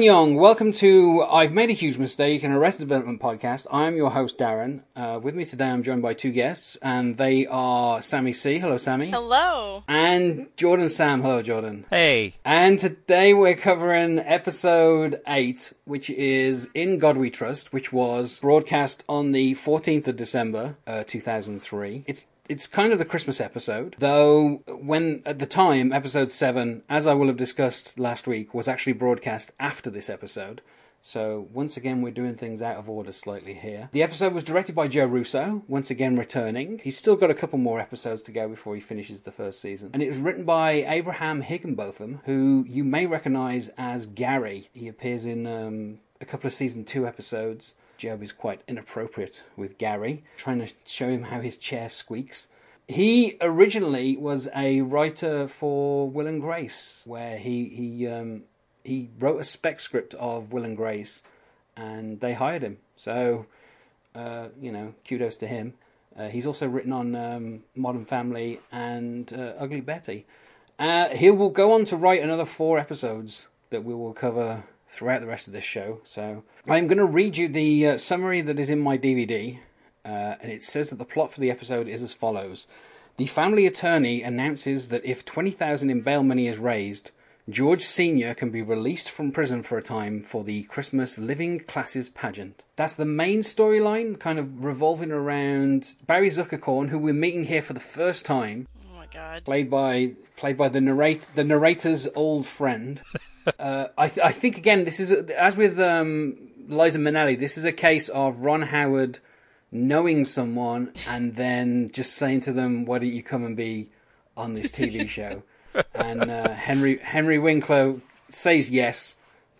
Annyong, welcome to I've Made a Huge Mistake, an Arrested Development podcast. I'm your host, Darren. Uh, with me today, I'm joined by two guests, and they are Sammy C. Hello, Sammy. Hello. And Jordan Sam. Hello, Jordan. Hey. And today we're covering episode 8, which is In God We Trust, which was broadcast on the 14th of December, uh, 2003. It's it's kind of the Christmas episode, though when at the time episode 7, as I will have discussed last week, was actually broadcast after this episode. So once again, we're doing things out of order slightly here. The episode was directed by Joe Russo, once again returning. He's still got a couple more episodes to go before he finishes the first season. And it was written by Abraham Higginbotham, who you may recognise as Gary. He appears in um, a couple of season two episodes. Gob is quite inappropriate with Gary, trying to show him how his chair squeaks. He originally was a writer for Will and Grace, where he he um, he wrote a spec script of Will and Grace, and they hired him. So, uh, you know, kudos to him. Uh, he's also written on um, Modern Family and uh, Ugly Betty. Uh, he will go on to write another four episodes that we will cover throughout the rest of this show. So I'm going to read you the uh, summary that is in my DVD, uh, and it says that the plot for the episode is as follows: The family attorney announces that if twenty thousand in bail money is raised, George Senior can be released from prison for a time for the Christmas Living Classics pageant. That's the main storyline, kind of revolving around Barry Zuckerkorn, who we're meeting here for the first time Oh my god. played by played by the narrate the narrator's old friend. uh, I th- I think again this is a, as with um, Liza Minnelli. This is a case of Ron Howard knowing someone and then just saying to them, "Why don't you come and be on this TV show?" and uh, Henry Henry Winkler says yes.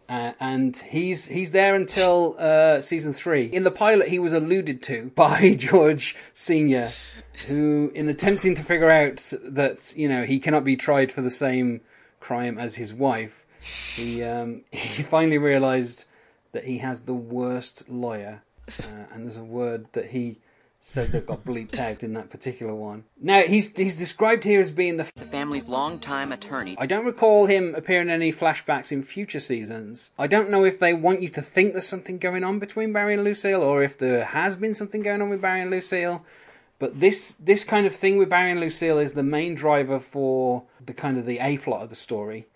Uh, and he's he's there until uh, season three. In the pilot, he was alluded to by George Senior, who, in attempting to figure out that you know he cannot be tried for the same crime as his wife, he um, he finally realised that he has the worst lawyer, uh, and there's a word that he said that got bleeped out in that particular one. Now he's he's described here as being the the family's longtime attorney. I don't recall him appearing in any flashbacks in future seasons. I don't know if they want you to think there's something going on between Barry and Lucille, or if there has been something going on with Barry and Lucille. But this this kind of thing with Barry and Lucille is the main driver for the kind of the A plot of the story,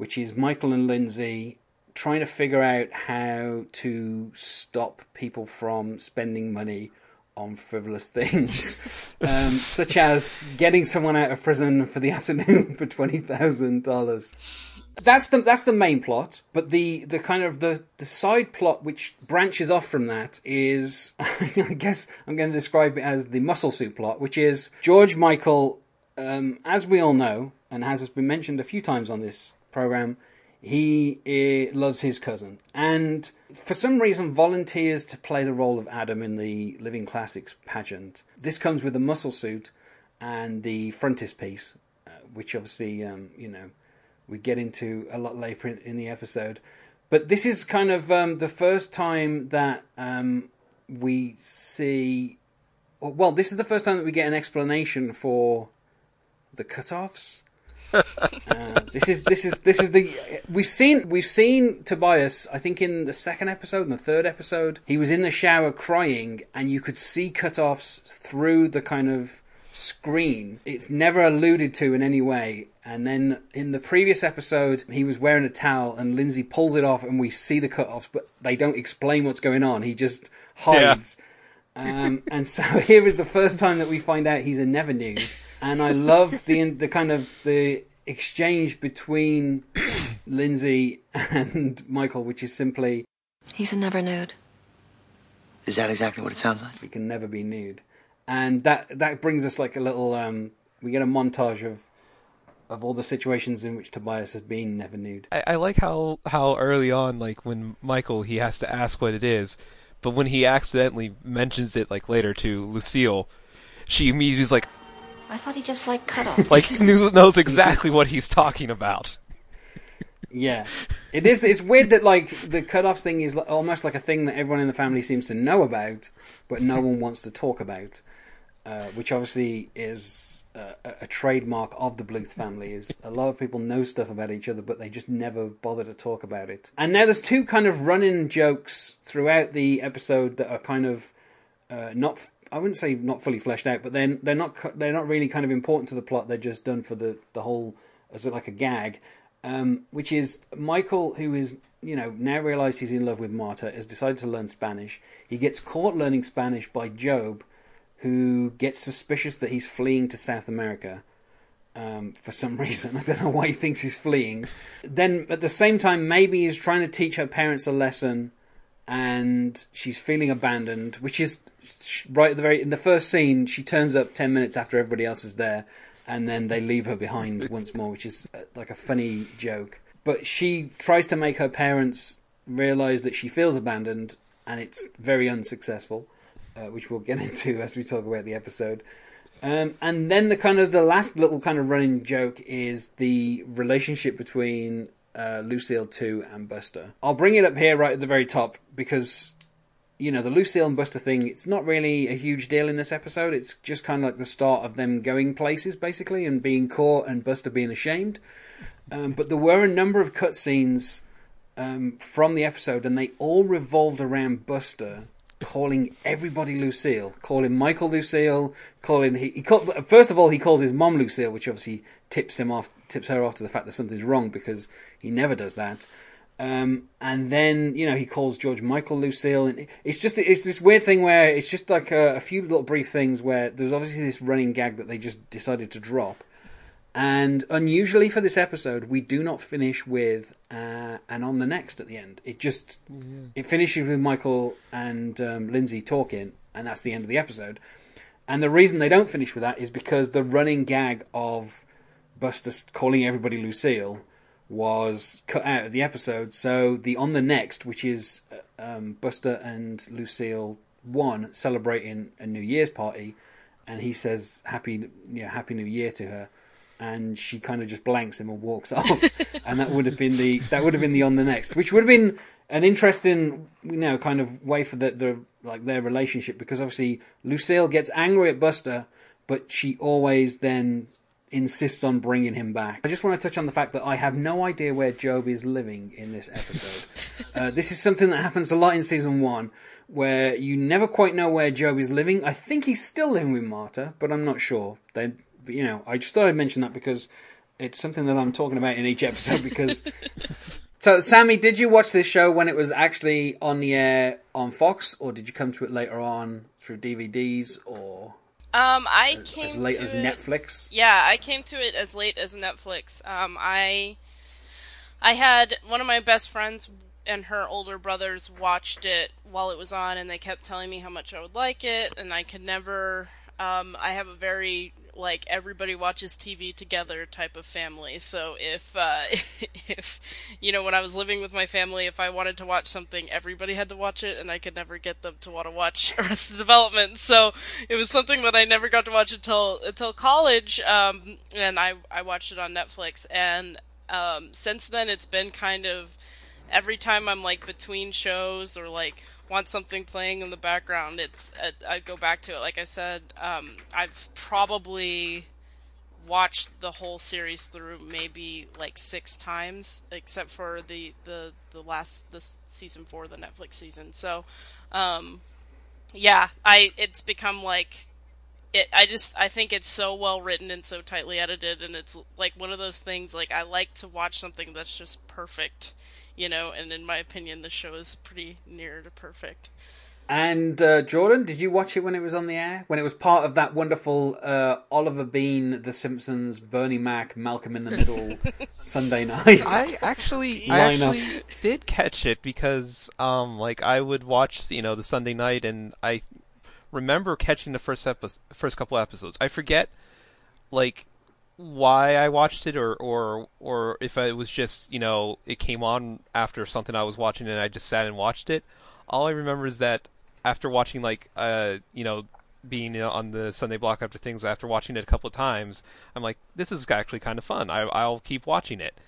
which is Michael and Lindsay trying to figure out how to stop people from spending money on frivolous things, um, such as getting someone out of prison for the afternoon for twenty thousand dollars. That's the that's the main plot, but the the kind of the the side plot which branches off from that is, I guess I'm going to describe it as the muscle suit plot, which is George Michael, um, as we all know, and as has been mentioned a few times on this program, he uh, loves his cousin and for some reason volunteers to play the role of Adam in the Living Classics pageant. This comes with a muscle suit and the frontispiece, uh, which obviously, um, you know, we get into a lot later in, in the episode. But this is kind of um, the first time that um, we see. Well, this is the first time that we get an explanation for the cutoffs. Uh, this is this is this is the we've seen we've seen Tobias. I think in the second episode and the third episode, he was in the shower crying, and you could see cutoffs through the kind of screen. It's never alluded to in any way. And then in the previous episode, he was wearing a towel, and Lindsay pulls it off, and we see the cutoffs, but they don't explain what's going on. He just hides. Um, and so here is the first time that we find out he's a never nude, and I love the the kind of the exchange between Lindsay and Michael, which is simply He's a never nude. Is that exactly what it sounds like? we can never be nude, and that that brings us like a little um, we get a montage of of all the situations in which Tobias has been never nude. I, I like how how early on, like when Michael he has to ask what it is, but when he accidentally mentions it like later to Lucille, she immediately is like I thought he just liked cutoffs. like knew, knows exactly what he's talking about. Yeah, it is. It's weird that like the cutoffs thing is almost like a thing that everyone in the family seems to know about, but no one wants to talk about. uh, which obviously is uh, a, a trademark of the Bluth family. Is a lot of people know stuff about each other, but they just never bother to talk about it. And now there's two kind of running jokes throughout the episode that are kind of uh, not. I wouldn't say not fully fleshed out, but then they're not they're not really kind of important to the plot. They're just done for the the whole as like a gag, um, which is Michael, who is you know now realised he's in love with Marta, has decided to learn Spanish. He gets caught learning Spanish by Gob, who gets suspicious that he's fleeing to South America. Um, for some reason, I don't know why he thinks he's fleeing. Then, at the same time, maybe he's trying to teach her parents a lesson, and she's feeling abandoned. Which is right at the very in the first scene. She turns up ten minutes after everybody else is there, and then they leave her behind once more, which is uh, like a funny joke. But she tries to make her parents realize that she feels abandoned, and it's very unsuccessful, uh, which we'll get into as we talk about the episode. Um, and then the kind of the last little kind of running joke is the relationship between uh, Lucille two and Buster. I'll bring it up here right at the very top because you know the Lucille and Buster thing. It's not really a huge deal in this episode. It's just kind of like the start of them going places basically and being caught and Buster being ashamed. Um, but there were a number of cutscenes um, from the episode, and they all revolved around Buster calling everybody Lucille, calling Michael Lucille, calling he, he called, first of all he calls his mom Lucille, which obviously tips him off, tips her off to the fact that something's wrong because he never does that. Um, and then you know he calls George Michael Lucille, and it's just it's this weird thing where it's just like a, a few little brief things where there's obviously this running gag that they just decided to drop. And unusually for this episode, we do not finish with uh, and on the next at the end. It just it finishes with Michael and um, Lindsay talking, and that's the end of the episode. And the reason they don't finish with that is because the running gag of Buster calling everybody Lucille was cut out of the episode. So the on the next, which is uh, um, Buster and Lucille one celebrating a New Year's party, and he says happy you know, happy New Year to her, and she kind of just blanks him and walks off, and that would have been the that would have been the on the next, which would have been an interesting you know kind of way for the, the like their relationship because obviously Lucille gets angry at Buster, but she always then insists on bringing him back. I just want to touch on the fact that I have no idea where Gob is living in this episode. uh, this is something that happens a lot in season one, where you never quite know where Gob is living. I think he's still living with Marta, but I'm not sure. They, you know, I just thought I'd mention that because it's something that I'm talking about in each episode because. So, Sammy, did you watch this show when it was actually on the air on Fox, or did you come to it later on through DVDs, or Um, I as, came as late to as it, Netflix? Yeah, I came to it as late as Netflix. Um, I I had one of my best friends and her older brothers watched it while it was on, and they kept telling me how much I would like it, and I could never. Um, I have a very like everybody watches TV together type of family. So if uh, if you know when I was living with my family, if I wanted to watch something, everybody had to watch it, and I could never get them to want to watch Arrested Development. So it was something that I never got to watch until until college, um, and I I watched it on Netflix, and um, since then it's been kind of every time I'm like between shows or like want something playing in the background, it's I go back to it. Like I said, um, I've probably watched the whole series through maybe like six times, except for the the the last season four, the Netflix season. So, um, yeah, I it's become like it I just I think it's so well written and so tightly edited and it's like one of those things like I like to watch something that's just perfect, you know, and in my opinion the show is pretty near to perfect. And uh, Jordan, did you watch it when it was on the air? When it was part of that wonderful uh, Oliver Beene, The Simpsons, Bernie Mac, Malcolm in the Middle Sunday night? I actually, I actually did catch it because, um, like I would watch, you know, the Sunday night, and I remember catching the first epi- first couple episodes. I forget, like, why I watched it, or or or if it was just, you know, it came on after something I was watching, and I just sat and watched it. All I remember is that after watching, like, uh, you know. Being you know, on the Sunday block after things, after watching it a couple of times, I'm like, this is actually kind of fun. I, I'll keep watching it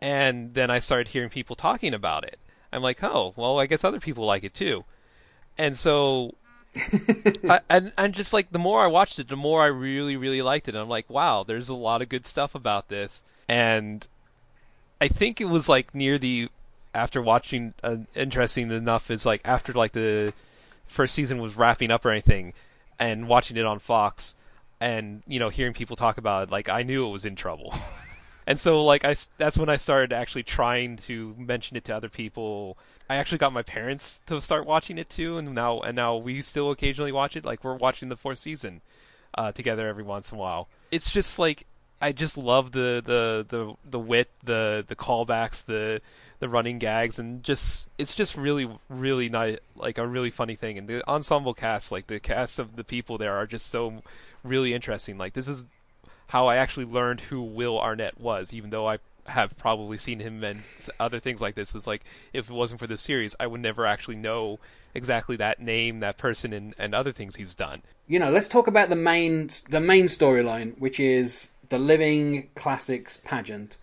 and then I started hearing people talking about it. I'm like, oh, well, I guess other people like it too. And so I, and and just like the more I watched it, the more I really really liked it. And I'm like, wow, there's a lot of good stuff about this. And I think it was like near the after watching uh, interesting enough is like after like the first season was wrapping up or anything, and watching it on Fox, and you know hearing people talk about it, like I knew it was in trouble. and so like I that's when I started actually trying to mention it to other people. I actually got my parents to start watching it too, and now and now we still occasionally watch it. Like we're watching the fourth season uh, together every once in a while. It's just like I just love the the the the wit, the the callbacks, the the running gags, and just it's just really really nice, like a really funny thing. And the ensemble cast, like the cast of the people there, are just so really interesting. Like this is how I actually learned who Will Arnett was, even though I have probably seen him and other things like this. Is like if it wasn't for this series, I would never actually know exactly that name, that person, and, and other things he's done. You know, let's talk about the main the main storyline, which is the Living Classics pageant,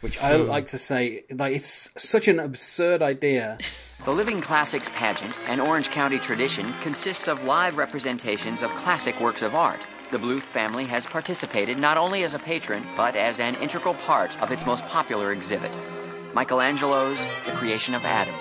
which I hmm. like to say, like it's such an absurd idea. The Living Classics pageant, an Orange County tradition, consists of live representations of classic works of art. The Bluth family has participated not only as a patron, but as an integral part of its most popular exhibit Michelangelo's The Creation of Adam.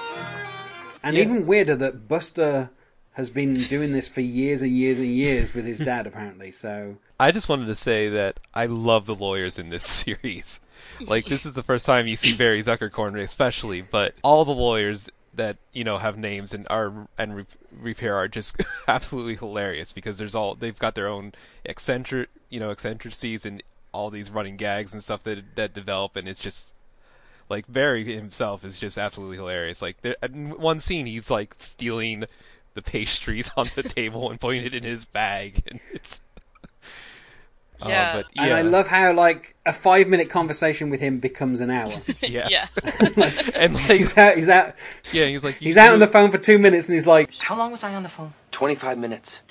And even weirder that Buster has been doing this for years and years and years with his dad, apparently. So I just wanted to say that I love the lawyers in this series. Like this is the first time you see Barry Zuckerkorn, especially, but all the lawyers that you know have names and are and re- repair are just absolutely hilarious because there's all they've got their own eccentric you know eccentricities and all these running gags and stuff that that develop and it's just like Barry himself is just absolutely hilarious. Like there, in one scene, he's like stealing the pastries on the table and putting it in his bag, and it's. Uh, Yeah. and I love how like a five minute conversation with him becomes an hour. yeah, Yeah. and like he's out. He's out. yeah, he's like He's out on the phone for two minutes, and he's like, How long was I on the phone? 25 minutes.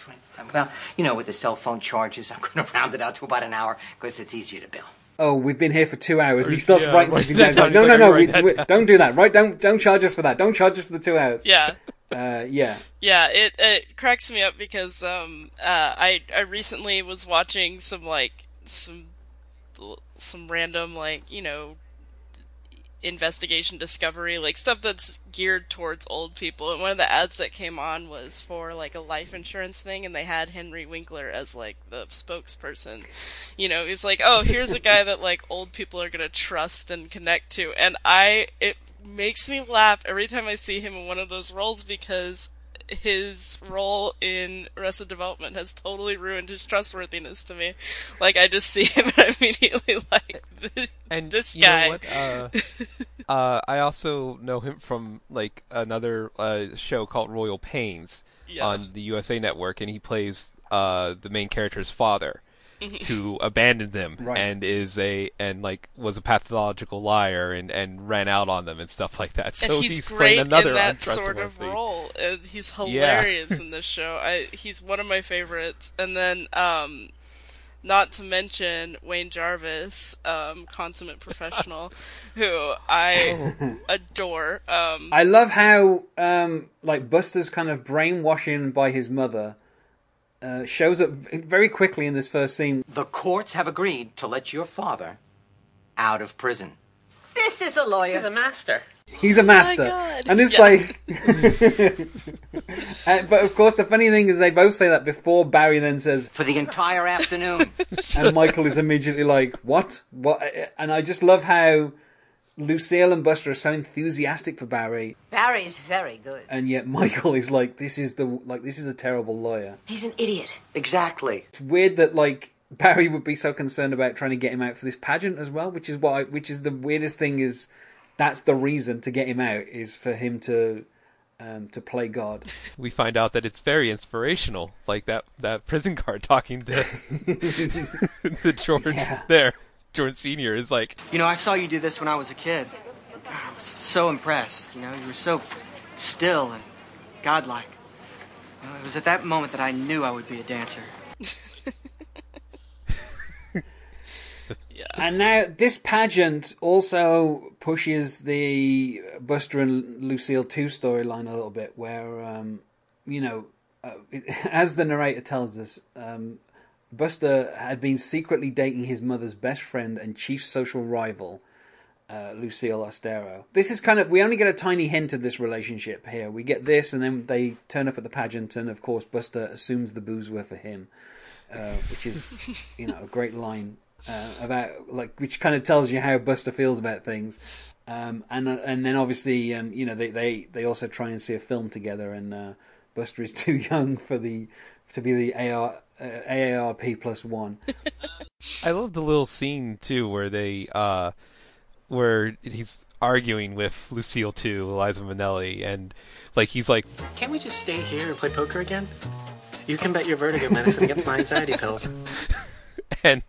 Well, you know, with the cell phone charges, I'm going to round it out to about an hour because it's easier to bill. "Oh, we've been here for two hours." And he starts Yeah, writing write something down. Like, "No, no, no, we, we- don't do that. Right? Don't don't charge us for that. Don't charge us for the two hours." Yeah. Uh, yeah. Yeah, it it cracks me up because um uh I I recently was watching some like some some random like you know investigation discovery like stuff that's geared towards old people. And one of the ads that came on was for like a life insurance thing and they had Henry Winkler as like the spokesperson. You know he's like oh here's a guy that like old people are gonna trust and connect to. And I it makes me laugh every time I see him in one of those roles because his role in Arrested Development has totally ruined his trustworthiness to me. Like I just see him and I'm immediately like this, and this you know guy. what? Uh, uh, I also know him from like another uh, show called Royal Pains Yeah. on the USA Network, and he plays uh, the main character's father, who abandoned them Right. and is a and like was a pathological liar and and ran out on them and stuff like that. and So he's, playing great another in that sort of role. And he's hilarious in this show. I he's one of my favorites. And then um not to mention Wayne Jarvis, um, consummate professional, who I adore. Um, I love how um, like Buster's kind of brainwashing by his mother uh, shows up very quickly in this first scene. The courts have agreed to let your father out of prison. This is a lawyer. He's a master. He's a master, God. and it's Yeah. like. Uh, but of course, the funny thing is they both say that before Barry then says, For the entire afternoon. and Michael is immediately like, "What? What?" And I just love how Lucille and Buster are so enthusiastic for Barry, Barry's very good. and yet Michael is like, "This is the like this is a terrible lawyer." He's an idiot. Exactly. It's weird that like Barry would be so concerned about trying to get him out for this pageant as well, which is what I, which is the weirdest thing is that's the reason to get him out is for him to um, to play God. we find out that it's very inspirational, like that that prison guard talking to the George Yeah. there. George Senior is like, You know, I saw you do this when I was a kid. I was so impressed. You know, you were so still and godlike. You know, it was at that moment that I knew I would be a dancer. yeah. And now this pageant also pushes the Buster and Lucille two storyline a little bit, where um, you know uh, as the narrator tells us, um, Buster had been secretly dating his mother's best friend and chief social rival, uh, Lucille Austero. This is kind of we only get a tiny hint of this relationship here. We get this, and then they turn up at the pageant, and of course Buster assumes the booze were for him, uh, which is you know a great line uh, about like which kind of tells you how Buster feels about things. Um, and uh, and then obviously um, you know they, they they also try and see a film together, and uh, Buster is too young for the to be the AR, AARP plus one. I love the little scene too where they uh where he's arguing with Lucille too, Eliza Minnelli, and like he's like, "Can't we just stay here and play poker again? You can bet your vertigo medicine against my anxiety pills." and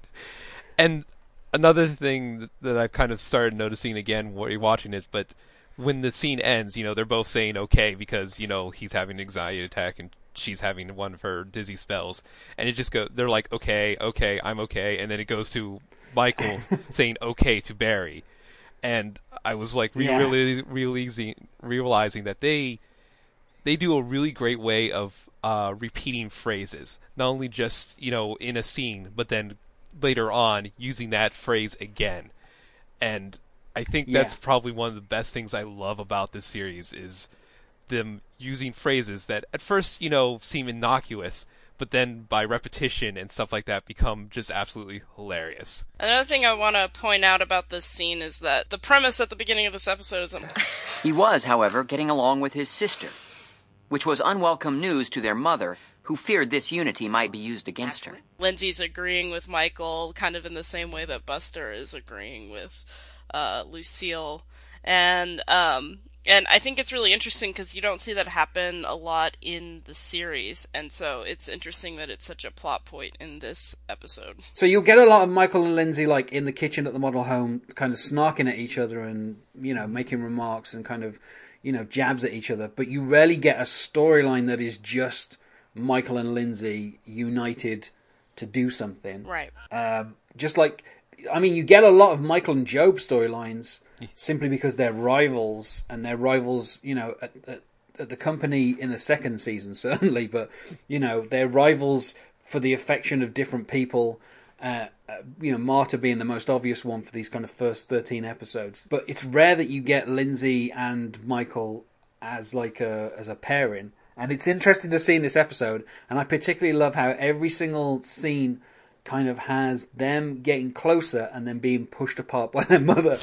and another thing that I've kind of started noticing again while you're watching it, but when the scene ends, you know, they're both saying okay because you know he's having an anxiety attack and she's having one of her dizzy spells, and it just go. They're like okay, okay, I'm okay, and then it goes to Michael saying okay to Barry. And I was like re- Yeah. really realizing realizing that they they do a really great way of uh, repeating phrases, not only just you know in a scene, but then later on using that phrase again, and I think that's probably one of the best things I love about this series is them using phrases that at first you know seem innocuous, but then by repetition and stuff like that become just absolutely hilarious. Another thing I want to point out about this scene is that the premise at the beginning of this episode is He was, however, getting along with his sister, which was unwelcome news to their mother, who feared this unity might be used against her. Lindsay's agreeing with Michael, kind of in the same way that Buster is agreeing with uh, Lucille, and um, and I think it's really interesting because you don't see that happen a lot in the series, and so it's interesting that it's such a plot point in this episode. So you'll get a lot of Michael and Lindsay like in the kitchen at the model home, kind of snarking at each other and you know making remarks and kind of you know jabs at each other. But you rarely get a storyline that is just Michael and Lindsay united to do something. Right. Um, just like, I mean, you get a lot of Michael and Gob storylines simply because they're rivals and they're rivals, you know, at, at, at the company in the second season, certainly, but, you know, they're rivals for the affection of different people. Uh, uh, you know, Marta being the most obvious one for these kind of first 13 episodes. But it's rare that you get Lindsay and Michael as like a, as a pairing. And it's interesting to see in this episode, and I particularly love how every single scene kind of has them getting closer and then being pushed apart by their mother.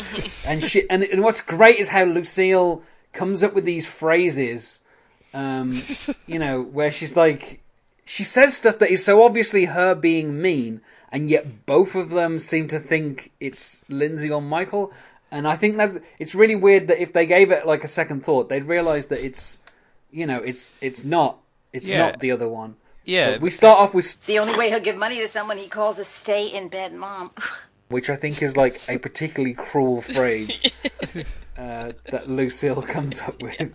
and she, and, and what's great is how Lucille comes up with these phrases, um, you know, where she's like, she says stuff that is so obviously her being mean, and yet both of them seem to think it's Lindsay or Michael. And I think that's it's really weird that if they gave it like a second thought, they'd realize that it's, you know, it's it's not it's Yeah. not the other one. Yeah, But we start off with It's the only way he'll give money to someone he calls a stay in bed mom. which I think is like a particularly cruel phrase uh, that Lucille comes up with.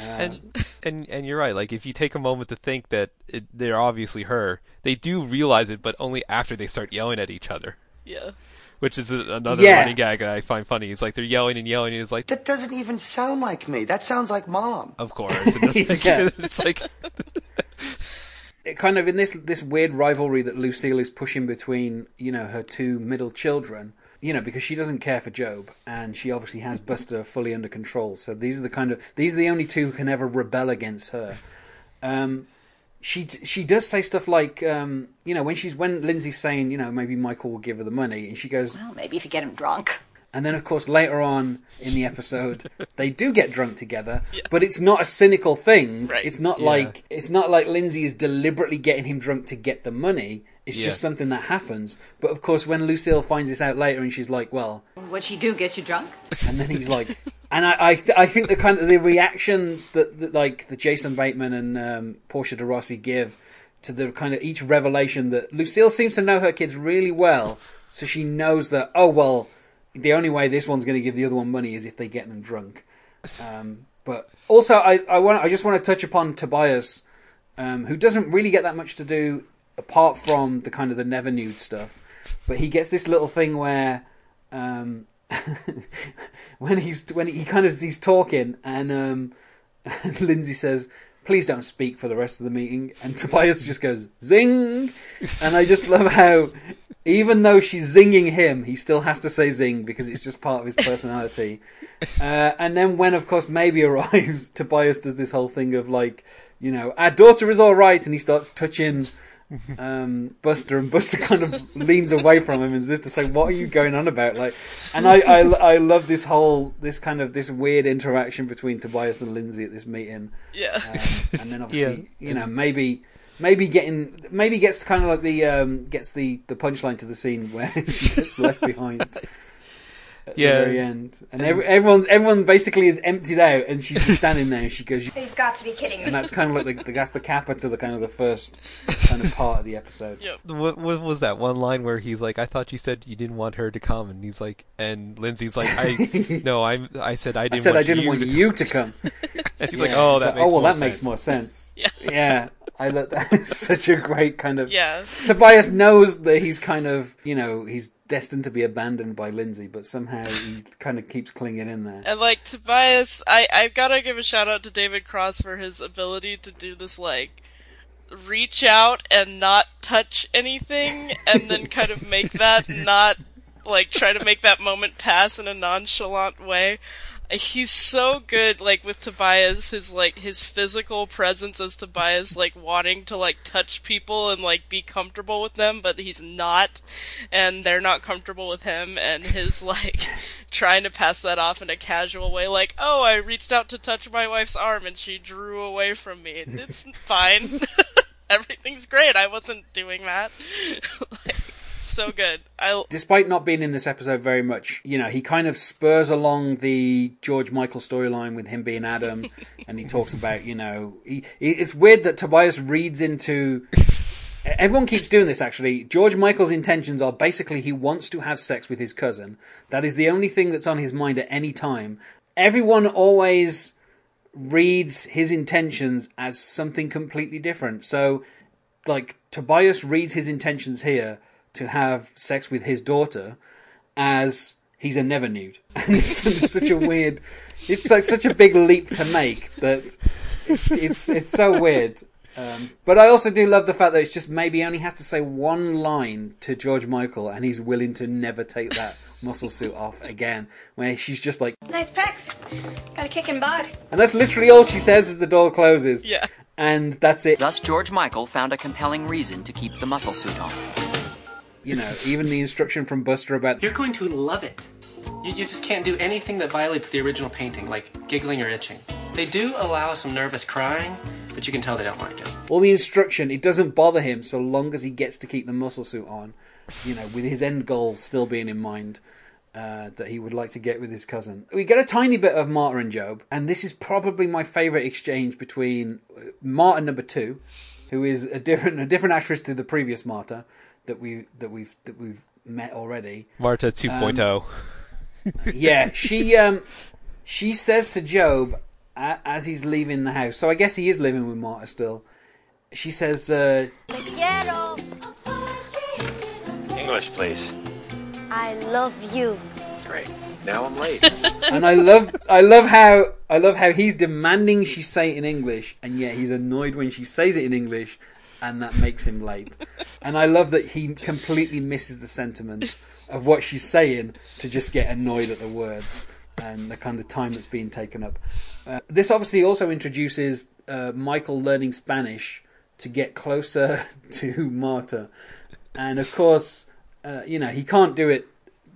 and and and you're right. Like if you take a moment to think that it, they're obviously her, they do realize it, but only after they start yelling at each other. Yeah. Which is a, another Yeah. running gag that I find funny. It's like they're yelling and yelling, and it's like, That doesn't even sound like me. That sounds like mom. of course. It's like, Yeah. it's like it kind of in this this weird rivalry that Lucille is pushing between you know her two middle children. You know, because she doesn't care for Gob, and she obviously has Buster fully under control. So these are the kind of these are the only two who can ever rebel against her. Um, she she does say stuff like, um, you know, when she's when Lindsay's saying, you know, maybe Michael will give her the money, and she goes, Well, maybe if you get him drunk. And then, of course, later on in the episode, they do get drunk together, but it's not a cynical thing. It's not Yeah. like it's not like Lindsay is deliberately getting him drunk to get the money. It's Yeah. just something that happens. But of course, when Lucille finds this out later, and she's like, "Well," What'd she do? Get you drunk? and then he's like, and I I, th- I think the kind of the reaction that, that like the Jason Bateman and um, Portia de Rossi give to the kind of each revelation that Lucille seems to know her kids really well, so she knows that oh well, the only way this one's going to give the other one money is if they get them drunk. Um, but also, I I want I just want to touch upon Tobias, um, who doesn't really get that much to do apart from the kind of the never nude stuff, but he gets this little thing where. Um, when he's when he kind of he's talking and um Lindsay says please don't speak for the rest of the meeting. And Tobias just goes, zing! And I just love how, even though she's zinging him, he still has to say zing because it's just part of his personality. Uh, and then when, of course, Maeby arrives, Tobias does this whole thing of like, you know, our daughter is all right, and he starts touching um, Buster, and Buster kind of leans away from him as if to say, "What are you going on about?" Like, and I, I, I love this whole, this kind of this weird interaction between Tobias and Lindsay at this meeting. Yeah. Um, and then obviously, you know, Maeby. Maeby getting, Maeby gets kind of like the um, gets the, the punchline to the scene where she gets left behind at Yeah. the very end, and every, everyone everyone basically is emptied out, and she's just standing there, and she goes, You've got to be kidding me. and that's kind of like the, the that's the kappa to the kind of the first kind of part of the episode. Yep. What, what was that one line where he's like, "I thought you said you didn't want her to come," and he's like, and Lindsay's like, "I no, I'm I said I I didn't." said want I didn't you want to you to come. And he's Yeah. Oh, like, "Oh, that like, makes oh well, more that makes more sense. Yeah. Yeah, I lo- that is such a great kind of. Yeah. Tobias knows that he's kind of you know he's destined to be abandoned by Lindsay, but somehow he kind of keeps clinging in there. And like Tobias, I I've got to give a shout out to David Cross for his ability to do this like reach out and not touch anything, and then kind of make that not like try to make that moment pass in a nonchalant way. He's so good, like with Tobias, his like his physical presence as Tobias, like wanting to like touch people and like be comfortable with them, but he's not, and they're not comfortable with him, and his like trying to pass that off in a casual way, like, oh, I reached out to touch my wife's arm and she drew away from me. It's fine. Everything's great. I wasn't doing that. like, so good. I Despite not being in this episode very much, you know, he kind of spurs along the George Michael storyline with him being Adam, and he talks about, you know, he, he, it's weird that Tobias reads into. Everyone keeps doing this actually. George Michael's intentions are basically he wants to have sex with his cousin. That is the only thing that's on his mind at any time. Everyone always reads his intentions as something completely different. So, like, Tobias reads his intentions here to have sex with his daughter as he's a never nude. And it's, it's such a weird, it's like such a big leap to make that it's, it's, it's so weird. Um, but I also do love the fact that it's just maybe he only has to say one line to George Michael and he's willing to never take that muscle suit off again. Where she's just like, Nice pecs. Got a kick in butt. and that's literally all she says as the door closes. Yeah. And that's it. Thus, George Michael found a compelling reason to keep the muscle suit on. You know, even the instruction from Buster about You're going to love it. You, you just can't do anything that violates the original painting, like giggling or itching. They do allow some nervous crying, but you can tell they don't like it. all the instruction, it doesn't bother him so long as he gets to keep the muscle suit on. You know, with his end goal still being in mind. Uh, that he would like to get with his cousin. We get a tiny bit of Marta and Gob, and this is probably my favourite exchange between uh, Marta number two, who is a different a different actress to the previous Marta that we that we've that we've met already. Marta oh. 2.0. yeah, she um she says to Gob a- as he's leaving the house. So I guess he is living with Marta still. She says, uh. English, please. I love you. Great. Now I'm late. and I love I love how I love how he's demanding she say it in English, and yet he's annoyed when she says it in English, and that makes him late. And I love that he completely misses the sentiment of what she's saying to just get annoyed at the words and the kind of time that's being taken up. Uh, this obviously also introduces uh, Michael learning Spanish to get closer to Marta, and of course, uh, you know he can't do it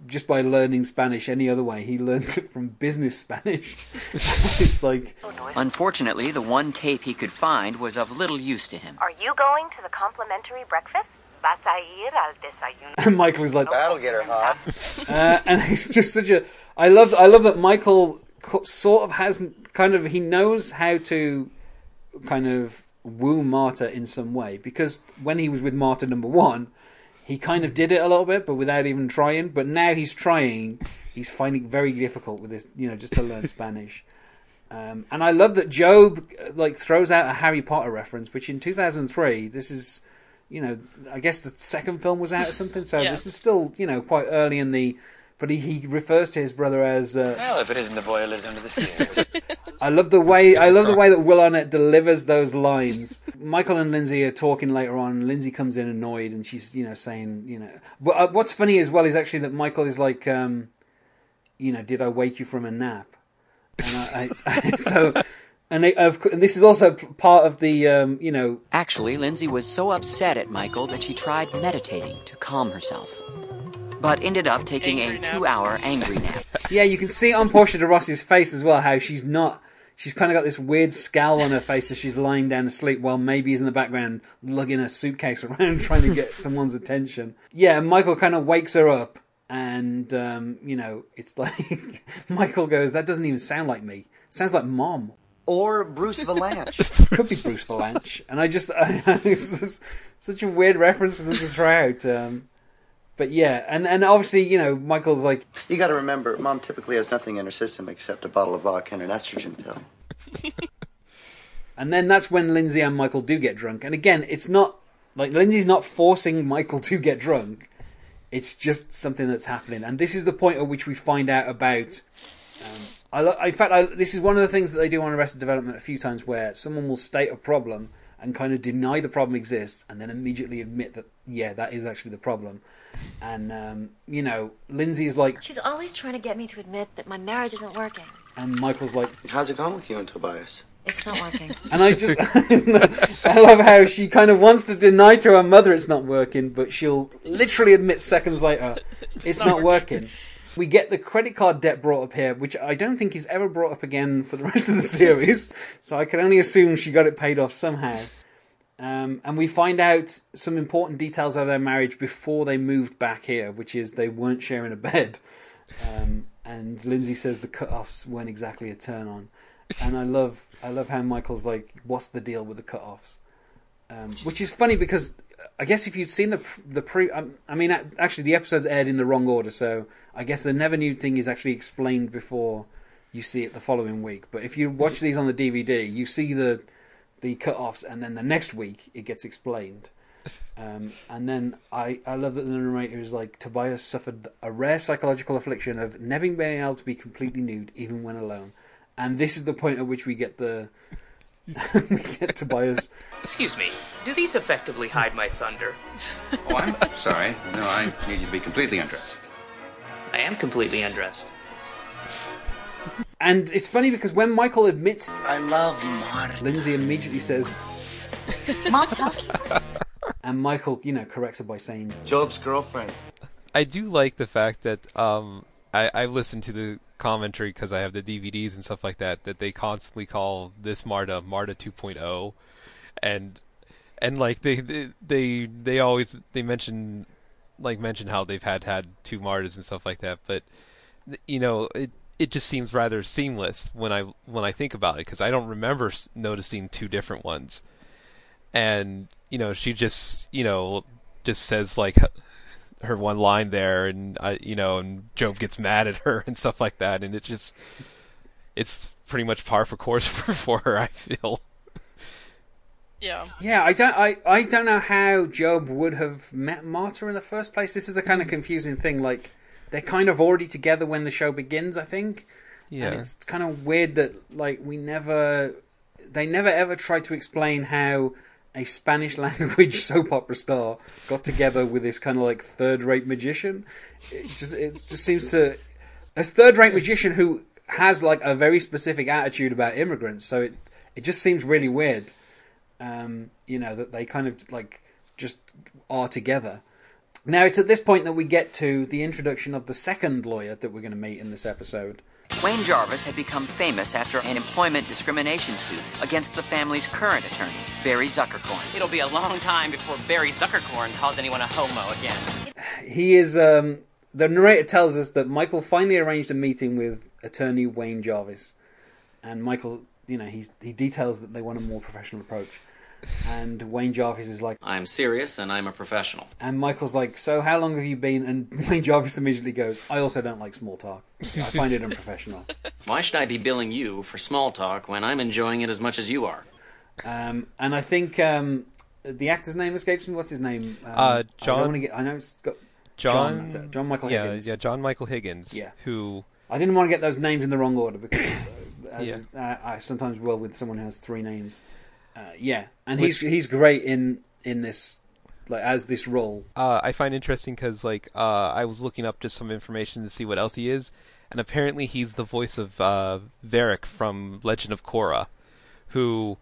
just by learning Spanish any other way. He learns it from business Spanish. it's like Unfortunately, the one tape he could find was of little use to him. Are you going to the complimentary breakfast? Vas a ir al desayuno. and Michael is like That'll get her hot. uh, and it's just such a. I love. I love that Michael sort of hasn't kind of. He knows how to kind of woo Marta in some way because when he was with Marta number one, he kind of did it a little bit, but without even trying. But now he's trying. He's finding it very difficult with this, you know, just to learn Spanish. Um, and I love that Gob like throws out a Harry Potter reference, which in 2003, this is, you know, I guess the second film was out or something. So Yeah. this is still, you know, quite early in the. But he, he refers to his brother as uh, Well, if it isn't the boy who lives under the stairs. I love the way I love the way that Will Arnett delivers those lines. Michael and Lindsay are talking later on. Lindsay comes in annoyed, and she's you know saying you know. But uh, what's funny as well is actually that Michael is like, um, you know, did I wake you from a nap? And I, I so. And, they, of, and this is also part of the, um, you know, Actually, Lindsay was so upset at Michael that she tried meditating to calm herself, but ended up taking a two-hour angry nap. yeah, you can see on Portia de Rossi's face as well how she's not. She's kind of got this weird scowl on her face as she's lying down to sleep, while Maeby is in the background lugging a suitcase around trying to get someone's attention. Yeah, and Michael kind of wakes her up, and um, you know, it's like Michael goes, "That doesn't even sound like me. It sounds like mom." Or Bruce Vilanch. Could be Bruce Vilanch, and I just it's just such a weird reference for them to throw out. Um, but yeah, and and obviously, you know, Michael's like, You gotta remember, mom typically has nothing in her system except a bottle of vodka and an estrogen pill. And then that's when Lindsay and Michael do get drunk. And again, it's not like Lindsay's not forcing Michael to get drunk. It's just something that's happening. And this is the point at which we find out about. Um, I, lo- in fact, I, this is one of the things that they do on Arrested Development a few times where someone will state a problem and kind of deny the problem exists and then immediately admit that, yeah, that is actually the problem. And, um, you know, Lindsay is like, She's always trying to get me to admit that my marriage isn't working. and Michael's like, How's it going with you and Tobias? It's not working. And I just, I love how she kind of wants to deny to her mother it's not working, but she'll literally admit seconds later it's, not, working. We get the credit card debt brought up here, which I don't think is ever brought up again for the rest of the series. so I can only assume she got it paid off somehow. Um, and we find out some important details of their marriage before they moved back here, which is they weren't sharing a bed. Um, and Lindsay says the cut-offs weren't exactly a turn on. And I love, I love how Michael's like, "What's the deal with the cut-offs?" Um, which is funny because I guess if you'd seen the the pre, um, I mean, actually the episodes aired in the wrong order, so I guess the never nude thing is actually explained before you see it the following week. But if you watch these on the DVD, you see the the cut-offs, and then the next week it gets explained. Um, and then I, I love that the narrator is like Tobias suffered a rare psychological affliction of never being able to be completely nude even when alone, and this is the point at which we get the we get Tobias. Excuse me, do these effectively hide my thunder? Oh, I'm sorry. No, I need you to be completely undressed. I am completely undressed. And it's funny because when Michael admits I love Marta, Lindsay immediately says, Marta and Michael, you know, corrects her by saying, Gob's girlfriend. I do like the fact that um, I, I've listened to the commentary because I have the DVDs and stuff like that. That they constantly call this Marta Marta 2.0, and and like they they they, they always they mention like mention how they've had had two Martas and stuff like that. But you know it it just seems rather seamless when I when I think about it because I don't remember noticing two different ones. And you know she just you know just says like her one line there, and I, you know, and Gob gets mad at her and stuff like that, and it just, it's pretty much par for course for, for her. I feel. Yeah. Yeah, I don't, I, I don't know how Gob would have met Marta in the first place. This is the kind of hmm. confusing thing. Like, they're kind of already together when the show begins, I think. Yeah. And it's kind of weird that, like, we never, they never ever tried to explain how a Spanish language soap opera star got together with this kind of like third rate magician. It just, it just seems to, a third rate magician who has like a very specific attitude about immigrants. So it, it just seems really weird um, you know, that they kind of like just are together. Now it's at this point that we get to the introduction of the second lawyer that we're going to meet in this episode. Wayne Jarvis had become famous after an employment discrimination suit against the family's current attorney, Barry Zuckerkorn. It'll be a long time before Barry Zuckerkorn calls anyone a homo again. He is. Um, the narrator tells us that Michael finally arranged a meeting with attorney Wayne Jarvis, and Michael, you know, he's, he details that they want a more professional approach. And Wayne Jarvis is like, I'm serious and I'm a professional. and Michael's like, so how long have you been? And Wayne Jarvis immediately goes, I also don't like small talk. I find it unprofessional. Why should I be billing you for small talk when I'm enjoying it as much as you are? Um, and I think um, the actor's name escapes me. What's his name? Um, Uh, I don't John- want get. I know it's got John, that's it. John Michael yeah, Higgins. Yeah, John Michael Higgins. Yeah. Who I didn't want to get those names in the wrong order because uh, as Yeah. uh, I sometimes will with someone who has three names. Uh, yeah, and Which- he's he's great in in this like as this role. uh, I find interesting because like uh, I was looking up just some information to see what else he is, and apparently he's the voice of uh, Varrick from Legend of Korra, who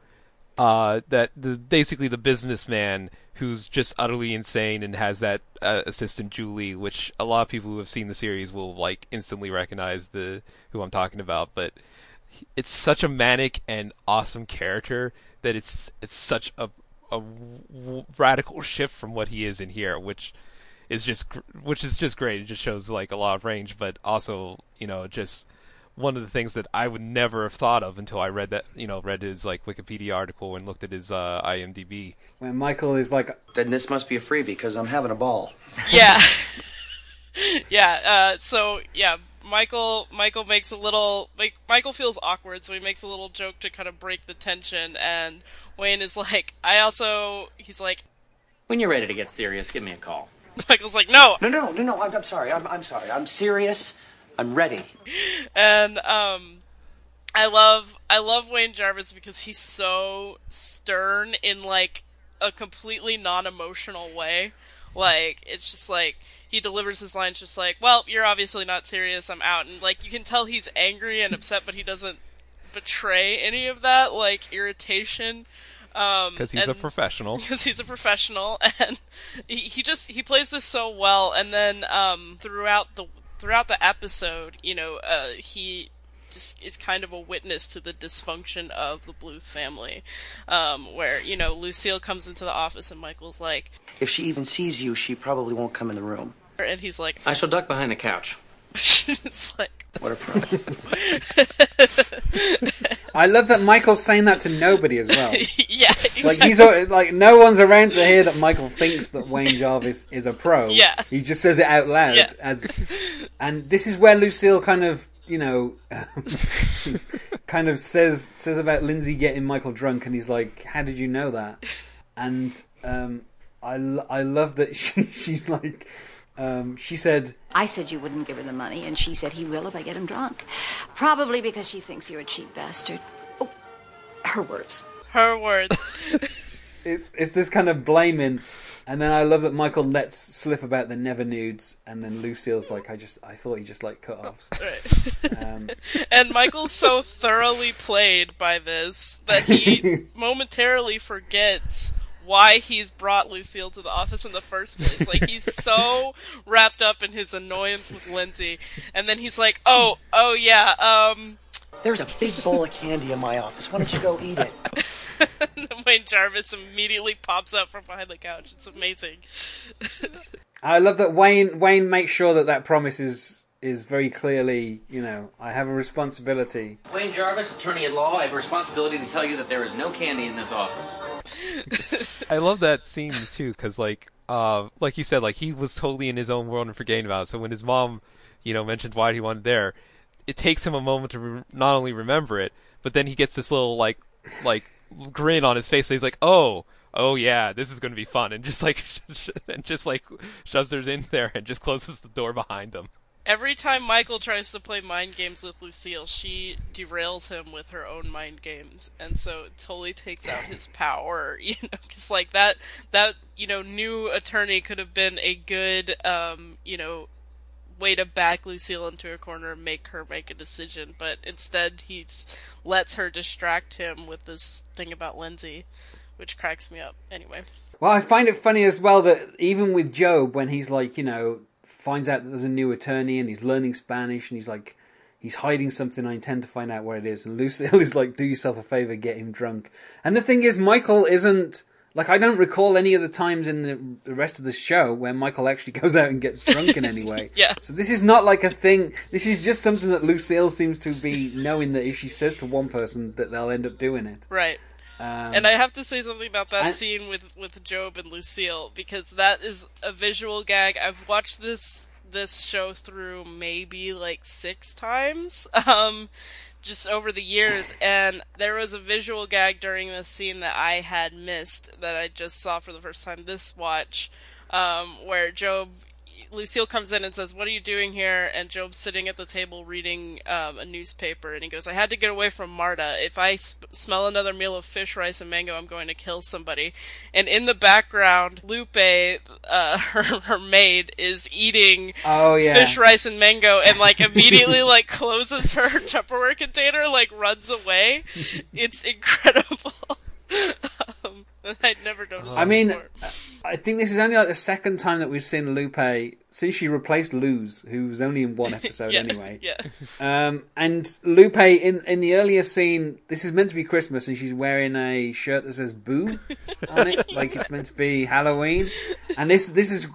uh, that the basically the businessman who's just utterly insane and has that uh, assistant Zhu Li, which a lot of people who have seen the series will like instantly recognize the who I'm talking about, but it's such a manic and awesome character that it's it's such a a w- radical shift from what he is in here, which is just which is just great. It just shows like a lot of range, but also you know just one of the things that I would never have thought of until I read that you know read his like Wikipedia article and looked at his uh, IMDb. When Michael is like, Then this must be a freebie because I'm having a ball. Yeah. yeah. Uh, so yeah, Michael. Michael makes a little. Like Michael feels awkward, so he makes a little joke to kind of break the tension. And Wayne is like, I also. He's like, When you're ready to get serious, give me a call. Michael's like, no. No, no, no, no. I'm, I'm sorry. I'm, I'm sorry. I'm serious. I'm ready. and um I love I love Wayne Jarvis because he's so stern in like a completely non-emotional way. Like it's just like he delivers his lines just like, "Well, you're obviously not serious. I'm out." And like you can tell he's angry and upset, but he doesn't betray any of that like irritation. Um, Because he's a professional. because he's a professional and he, he just he plays this so well and then um throughout the throughout the episode you know uh he just is kind of a witness to the dysfunction of the Bluth family um where you know Lucille comes into the office and Michael's like If she even sees you, she probably won't come in the room. and he's like I shall duck behind the couch. it's like What a pro. I love that Michael's saying that to nobody as well. yeah Like he's like no one's around to hear that Michael thinks that Wayne Jarvis is a pro. Yeah. he just says it out loud Yeah. as, and this is where Lucille kind of you know kind of says says about Lindsay getting Michael drunk, and he's like, "How did you know that?" And um, I I love that she she's like. Um, she said, I said you wouldn't give her the money, and she said he will if I get him drunk. Probably because she thinks you're a cheap bastard. Oh, her words. her words it's it's this kind of blaming, and then I love that Michael lets slip about the never nudes, and then Lucille's like, I just I thought he just like cut offs. Um, and Michael's so thoroughly played by this that he momentarily forgets why he's brought Lucille to the office in the first place. Like he's so wrapped up in his annoyance with Lindsay, and then he's like, "Oh, oh yeah, um." There's a big bowl of candy in my office. Why don't you go eat it? Wayne Jarvis immediately pops up from behind the couch. It's amazing. I love that Wayne Wayne makes sure that that promise is is very clearly, you know, I have a responsibility. Wayne Jarvis, attorney at law, I have a responsibility to tell you that there is no candy in this office. I love that scene too, because like, uh, like you said, like he was totally in his own world and forgetting about it. So when his mom, you know, mentions why he wanted there, it takes him a moment to re- not only remember it, but then he gets this little like, like grin on his face. So he's like, oh, oh yeah, this is going to be fun, and just like, and just like shoves her in there and just closes the door behind him. Every time Michael tries to play mind games with Lucille, she derails him with her own mind games, and so it totally takes out his power. You know, because like that that you know new attorney could have been a good um you know way to back Lucille into a corner and make her make a decision, but instead he lets her distract him with this thing about Lindsay, which cracks me up. Anyway. Well, I find it funny as well that even with Gob, when he's like, you know, finds out that there's a new attorney and he's learning Spanish and he's like, he's hiding something. I intend to find out what it is. And Lucille is like, do yourself a favor, get him drunk. And the thing is, Michael isn't like I don't recall any of the times in the, the rest of the show where Michael actually goes out and gets drunk in any way. Yeah. So this is not like a thing. This is just something that Lucille seems to be knowing that if she says to one person that they'll end up doing it. Right. Um, and I have to say something about that I- scene with with Gob and Lucille because that is a visual gag. I've watched this this show through maybe like six times, um, just over the years, and there was a visual gag during this scene that I had missed that I just saw for the first time this watch, um, where Gob Lucille comes in and says, "What are you doing here?" And Gob's sitting at the table reading um, a newspaper, and he goes, "I had to get away from Marta. If I sp- smell another meal of fish, rice, and mango, I'm going to kill somebody." And in the background, Lupe, uh, her her maid, is eating Oh, yeah. fish, rice, and mango, and like immediately like closes her Tupperware container, like runs away. It's incredible. um, I'd never noticed. I mean, before. I think this is only like the second time that we've seen Lupe since she replaced Luz, who was only in one episode Yeah, anyway. yeah. Um, and Lupe in in the earlier scene, this is meant to be Christmas, and she's wearing a shirt that says "Boo" on it, like it's meant to be Halloween. And this this is,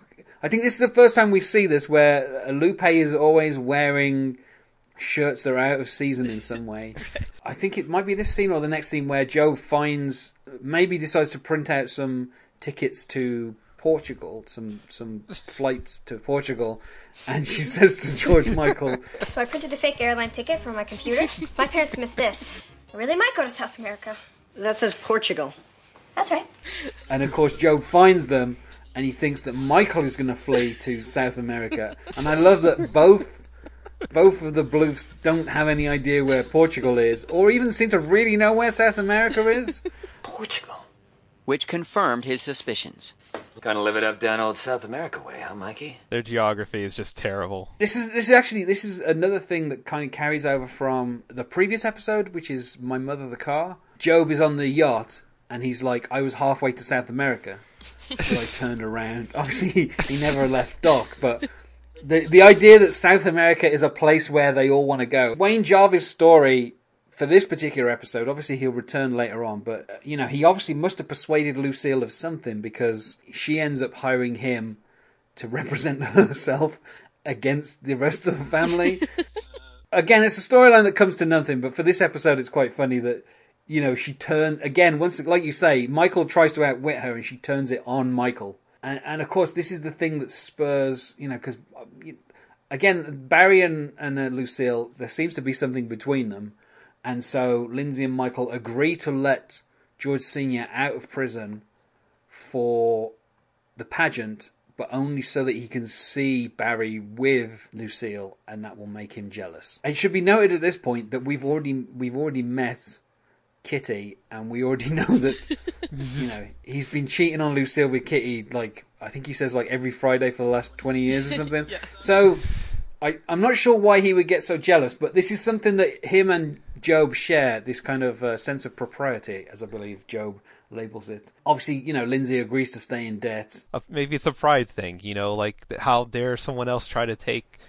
I think this is the first time we see this where Lupe is always wearing shirts that are out of season in some way. I think it might be this scene or the next scene where Gob finds, maybe decides to print out some tickets to Portugal, some some flights to Portugal, and she says to George Michael, So I printed the fake airline ticket from my computer. my parents missed this. I really might go to South America. That says Portugal. That's right. and of course Gob finds them, and he thinks that Michael is going to flee to South America, and I love that both. Both of the Bluths don't have any idea where Portugal is, or even seem to really know where South America is. Portugal. Which confirmed his suspicions. Gonna live it up down old South America way, huh, Mikey? Their geography is just terrible. This is this is actually this is another thing that kind of carries over from the previous episode, which is my mother the car. Gob is on the yacht and he's like, "I was halfway to South America, so I turned around." Obviously, he, he never left dock, but the the idea that South America is a place where they all want to go. Wayne Jarvis' story for this particular episode, obviously he'll return later on, but uh, you know he obviously must have persuaded Lucille of something because she ends up hiring him to represent herself against the rest of the family. again, it's a storyline that comes to nothing, but for this episode, it's quite funny that you know she turned again once, like you say, Michael tries to outwit her, and she turns it on Michael. And, and of course, this is the thing that spurs, you know, because again, Barry and, and uh, Lucille, there seems to be something between them, and so Lindsay and Michael agree to let George Senior out of prison for the pageant, but only so that he can see Barry with Lucille, and that will make him jealous. It should be noted at this point that we've already we've already met Kitty, and we already know that you know he's been cheating on Lucille with Kitty. Like I think he says like every Friday for the last twenty years or something. Yeah. So I I'm not sure why he would get so jealous, but this is something that him and Gob share. This kind of uh, sense of propriety, as I believe Gob labels it. Obviously, you know Lindsay agrees to stay in debt. Uh, maybe it's a pride thing, you know, like how dare someone else try to take,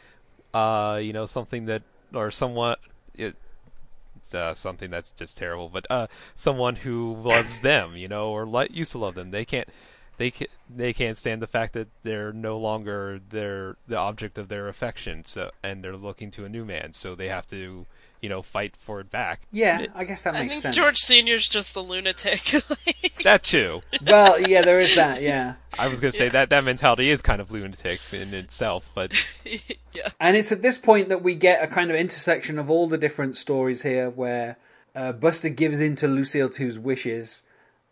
uh, you know, something that or someone. It, uh, something that's just terrible, but uh, someone who loves them, you know, or used to love them, they can't, they can they can't stand the fact that they're no longer their the object of their affection, so and they're looking to a new man, so they have to, you know, fight for it back. Yeah, It- I guess that I makes think sense. George Senior's just a lunatic. that too. Well, yeah, there is that. Yeah. I was gonna say that that mentality is kind of lunatic in itself, but yeah. And it's at this point that we get a kind of intersection of all the different stories here, where uh, Buster gives in to Lucille Two's wishes,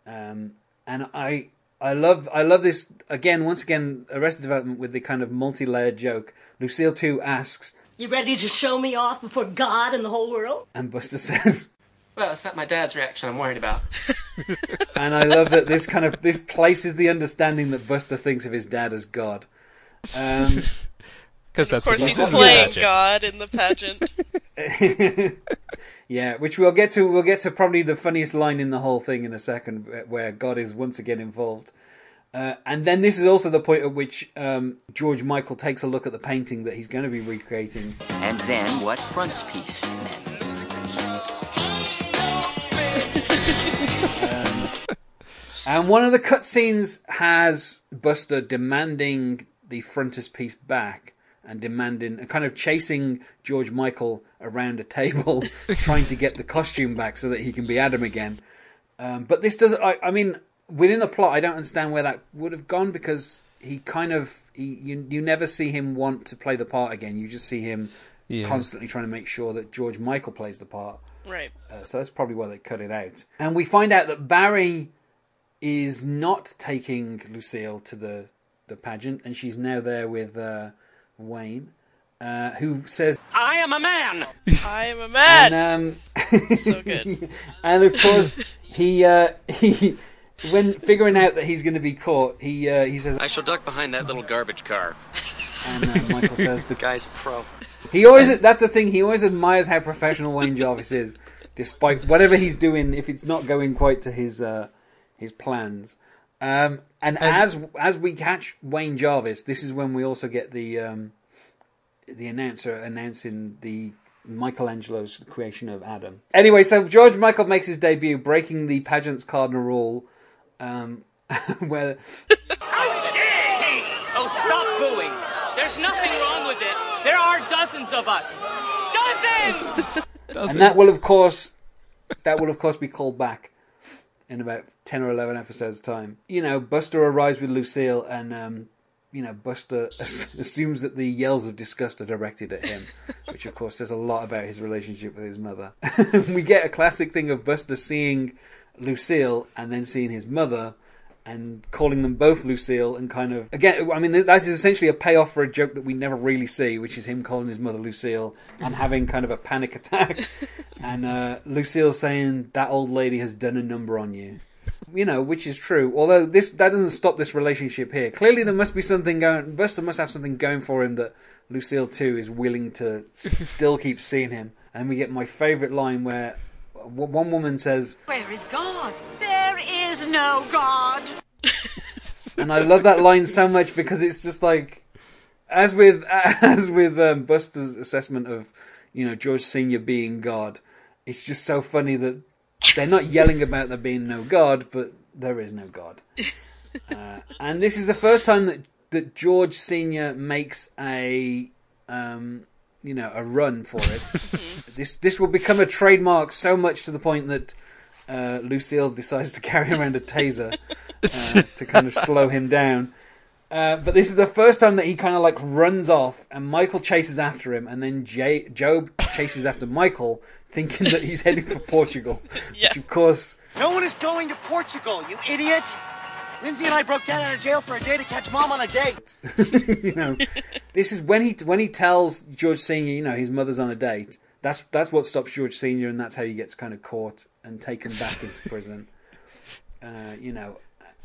um, and I I love I love this again once again Arrested Development with the kind of multi-layered joke. Lucille Two asks, You ready to show me off before God and the whole world? and Buster says, Well, it's not my dad's reaction I'm worried about. and I love that this kind of this places the understanding that Buster thinks of his dad as God. Um, because of course, what he's playing pageant. God in the pageant. Yeah, which we'll get to. We'll get to probably the funniest line in the whole thing in a second, where God is once again involved. Uh, and then this is also the point at which um, George Michael takes a look at the painting that he's going to be recreating. And then what frontispiece meant. Um, and one of the cutscenes has Buster demanding the frontispiece back and demanding, and kind of chasing George Michael around a table, trying to get the costume back so that he can be Adam again. Um, but this doesn't. I, I mean, within the plot, I don't understand where that would have gone because he kind of he, you you never see him want to play the part again. You just see him Yeah. constantly trying to make sure that George Michael plays the part. right. Uh, so that's probably why they cut it out. And we find out that Barry is not taking Lucille to the the the pageant, and she's now there with uh, Wayne, uh, who says, I am a man. I am a man. and, um, so good. and of course, he uh, he when figuring out that he's going to be caught, he uh, he says, I shall duck behind that little garbage car. and uh, Michael says, "The guy's a pro." He always that's the thing. He always admires how professional Wayne Jarvis is, despite whatever he's doing. If it's not going quite to his uh, his plans, um, and, as as we catch Wayne Jarvis, this is when we also get the um, the announcer announcing the Michelangelo's creation of Adam. Anyway, so George Michael makes his debut, breaking the pageant's cardinal rule, um, where Hey, oh, stop booing. There's nothing wrong with it. There are dozens of us. Dozens! and that will of course that will of course be called back in about 10 or 11 episodes time you know buster arrives with lucille and um, you know buster as- assumes that the yells of disgust are directed at him which of course says a lot about his relationship with his mother we get a classic thing of buster seeing lucille and then seeing his mother and calling them both Lucille and kind of again I mean that is essentially a payoff for a joke that we never really see which is him calling his mother Lucille and having kind of a panic attack. And uh, Lucille saying that old lady has done a number on you. You know which is true although this that doesn't stop this relationship here. Clearly there must be something going Buster must have something going for him that Lucille Two is willing to s- still keep seeing him. And we get my favorite line where one woman says Where is God? There is no God. and I love that line so much because it's just like, as with as with um, Buster's assessment of you know George Senior being God, it's just so funny that they're not yelling about there being no God, but there is no God. Uh, and this is the first time that that George Senior makes a um, you know a run for it. this this will become a trademark so much to the point that uh, Lucille decides to carry around a taser uh, to kind of slow him down. Uh, but this is the first time that he kind of like runs off, and Michael chases after him, and then J- Gob chases after Michael, thinking that he's heading for Portugal. Which, of course, No one is going to Portugal, you idiot! Lindsay and I broke down out of jail for a day to catch mom on a date. you know, this is when he when he tells George Senior, you know, his mother's on a date. That's that's what stops George Senior, and that's how he gets kind of caught and taken back into prison. Uh, you know,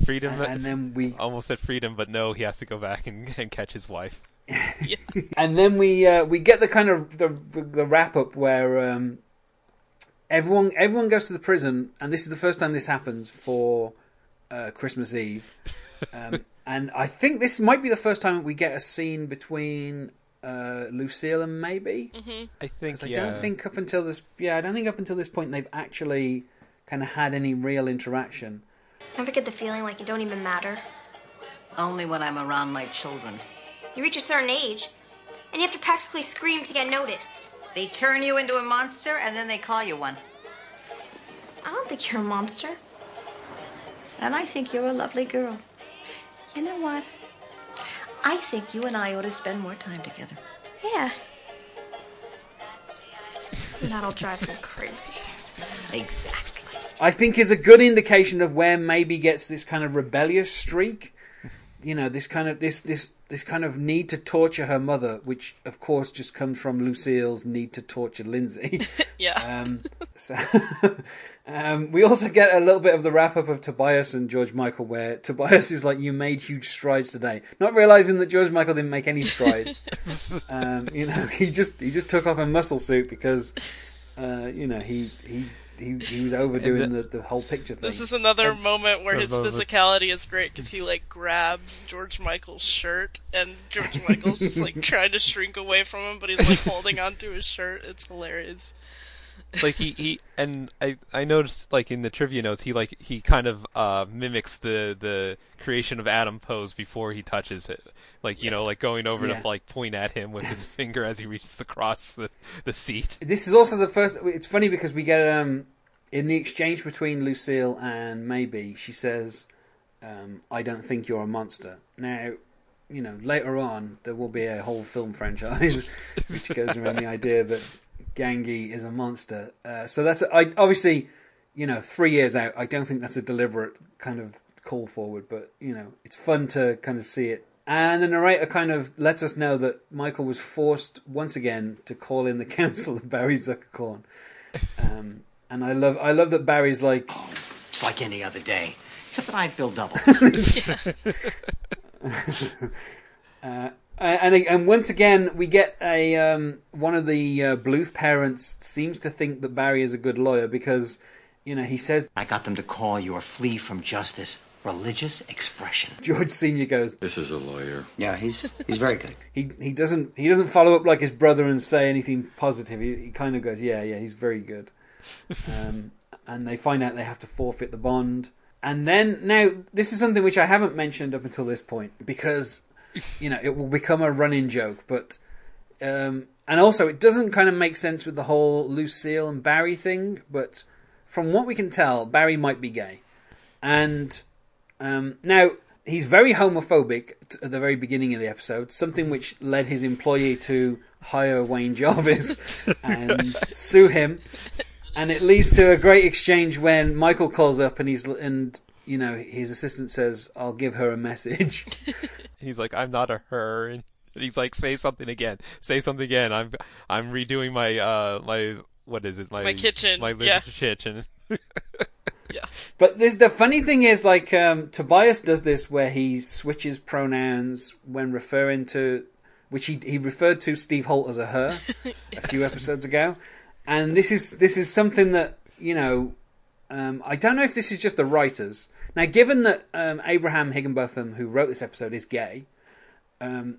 Freedom, and, and then we almost said freedom, but no, he has to go back and, and catch his wife. and then we uh, we get the kind of the the wrap up where um, everyone everyone goes to the prison, and this is the first time this happens for uh, Christmas Eve, um, and I think this might be the first time we get a scene between uh, Lucille and Maeby. Mm-hmm. I think. 'Cause I yeah. don't think up until this yeah I don't think up until this point they've actually kind of had any real interaction. Never get the feeling like you don't even matter. Only when I'm around my children. You reach a certain age, and you have to practically scream to get noticed. They turn you into a monster and then they call you one. I don't think you're a monster. And I think you're a lovely girl. You know what? I think you and I ought to spend more time together. Yeah. That'll drive them crazy. Exactly. I think is a good indication of where Maeby gets this kind of rebellious streak. You know, this kind of this this this kind of need to torture her mother, which of course just comes from Lucille's need to torture Lindsay. yeah. Um, so, um, we also get a little bit of the wrap up of Tobias and George Michael, where Tobias is like, "You made huge strides today," not realizing that George Michael didn't make any strides. um, you know, he just he just took off a muscle suit because, uh, you know, he he. He, he was overdoing the, the whole picture thing. This is another And- moment where his physicality is great because he like grabs George Michael's shirt and George Michael's just like trying to shrink away from him, but he's like holding onto his shirt. It's hilarious. Like he, he and I I noticed like in the trivia notes he like he kind of uh mimics the the creation of Adam pose before he touches it like you know like going over Yeah. to like point at him with his finger as he reaches across the the seat This is also the first. It's funny because we get um in the exchange between Lucille and Maeby, she says, um, "I don't think you're a monster." Now, you know, later on there will be a whole film franchise which goes around the idea that Gangi is a monster. Uh, so that's I obviously, you know, three years out. I don't think that's a deliberate kind of call forward, but you know, it's fun to kind of see it And the narrator kind of lets us know that Michael was forced once again to call in the counsel of Barry Zuckerkorn. Um, and I love, I love that Barry's like, It's like any other day, except that I bill double. Uh, and and once again, we get a um, one of the uh, Bluth parents seems to think that Barry is a good lawyer because you know he says I got them to call your flee from justice religious expression. George Senior goes. This is a lawyer. Yeah, he's he's very good. He he doesn't he doesn't follow up like his brother and say anything positive. He, he kind of goes, yeah, yeah, he's very good. Um, and they find out they have to forfeit the bond. And then now this is something which I haven't mentioned up until this point because you know it will become a running joke, but um, and also it doesn't kind of make sense with the whole Lucille and Barry thing. But from what we can tell, Barry might be gay, and um, now he's very homophobic t- at the very beginning of the episode, something which led his employee to hire Wayne Jarvis and sue him. And it leads to a great exchange when Michael calls up and he's and you know his assistant says, "I'll give her a message." He's like, I'm not a her, and he's like, say something again, say something again. I'm I'm redoing my uh my what is it my My kitchen, my yeah. kitchen. Yeah. But this, the funny thing is, like um, Tobias does this where he switches pronouns when referring to, which he he referred to Steve Holt as a her a few episodes ago, and this is this is something that you know, um, I don't know if this is just the writers. Now, given that um, Abraham Higginbotham, who wrote this episode, is gay, um,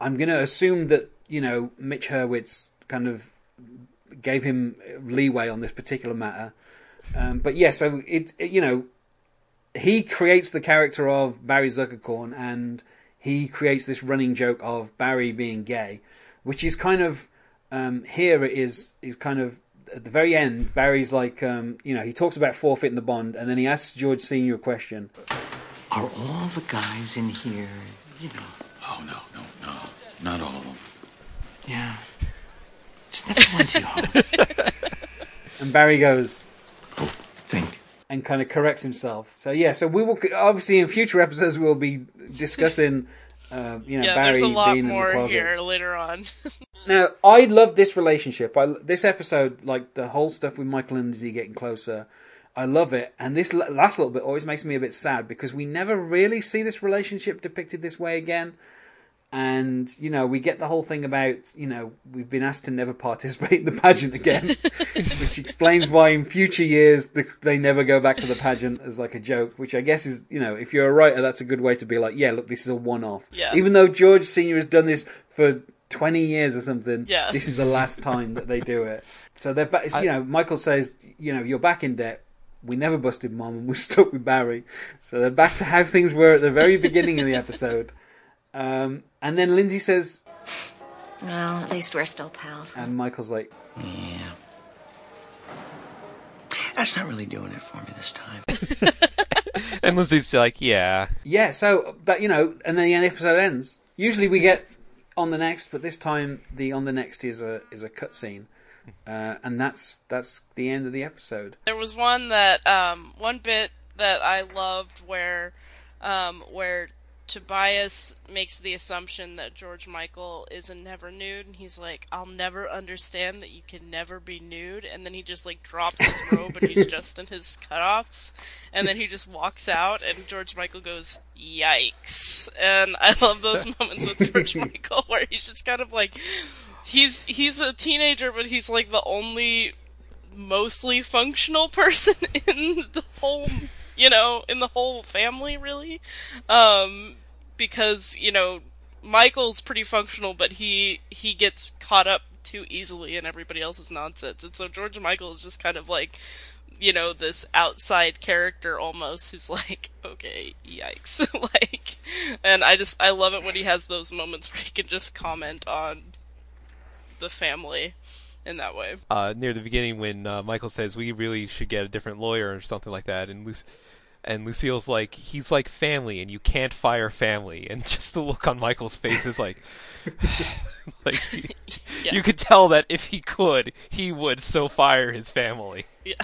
I'm going to assume that you know Mitch Hurwitz kind of gave him leeway on this particular matter. Um, but yeah, so it, it- you know he creates the character of Barry Zuckerkorn, and he creates this running joke of Barry being gay, which is kind of um, here it is is kind of at the very end. Barry's like um, you know he talks about forfeiting the bond, and then he asks George Senior a question. Are all the guys in here, you know? Oh, no, no, no. Not all of them. Yeah. Just never once you hope. And Barry goes, oh, think. And kind of corrects himself. So yeah, so we will obviously in future episodes we'll be discussing, uh, you know, yeah, Barry there's a lot being in the more closet. here later on. Now, I love this relationship. I this episode, like the whole stuff with Michael and Lizzie getting closer. I love it, and this last little bit always makes me a bit sad because we never really see this relationship depicted this way again. And you know, we get the whole thing about you know we've been asked to never participate in the pageant again, which explains why in future years the, they never go back to the pageant as like a joke. Which I guess is you know if you're a writer, that's a good way to be like, yeah, look, this is a one-off. Yeah. Even though George Senior has done this for 20 years or something. Yeah. This is the last time that they do it. So they're back, you know, Michael says, you know, you're back in debt. We never busted mom and we're stuck with Barry. So they're back to how things were at the very beginning of the episode. Um, and then Lindsay says, Well, at least we're still pals. and Michael's like, Yeah. That's not really doing it for me this time. and Lindsay's like, yeah. yeah, so that, you know, and then the episode ends. Usually we get on the next, but this time the on the next is a, is a cutscene. Uh, and that's, that's the end of the episode. There was one that um, one bit that I loved where um, where Tobias makes the assumption that George Michael is a never nude, and he's like, "I'll never understand that you can never be nude," and then he just like drops his robe and he's just in his cutoffs, and then he just walks out, and George Michael goes, "Yikes!" And I love those moments with George Michael where he's just kind of like, he's he's a teenager, but he's like the only mostly functional person in the whole you know in the whole family really um because you know michael's pretty functional but he he gets caught up too easily in everybody else's nonsense. And so george michael is just kind of like you know this outside character almost who's like okay yikes. Like and i just i love it when he has those moments where he can just comment on the family in that way. Uh, near the beginning when uh, Michael says we really should get a different lawyer or something like that, and Luc- and Lucille's like he's like family, and you can't fire family, and just the look on Michael's face is like, like Yeah. you could tell that if he could, he would so fire his family. Yeah.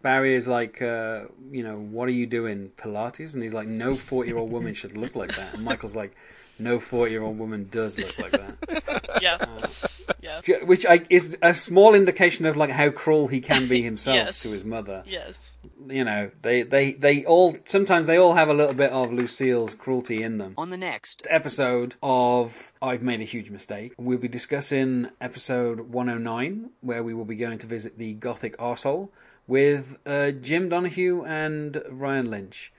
Barry is like, uh, you know, what are you doing, Pilates? And he's like, no 40 year old woman should look like that. And Michael's like, no forty-year-old woman does look like that. yeah, yeah. Which I, is a small indication of like how cruel he can be himself Yes. to his mother. Yes. You know, they, they, they all sometimes they all have a little bit of Lucille's cruelty in them. On the next episode of I've Made a Huge Mistake, we'll be discussing episode 109, where we will be going to visit the Gothic arsehole with uh, Jim Donahue and Ryan Lynch.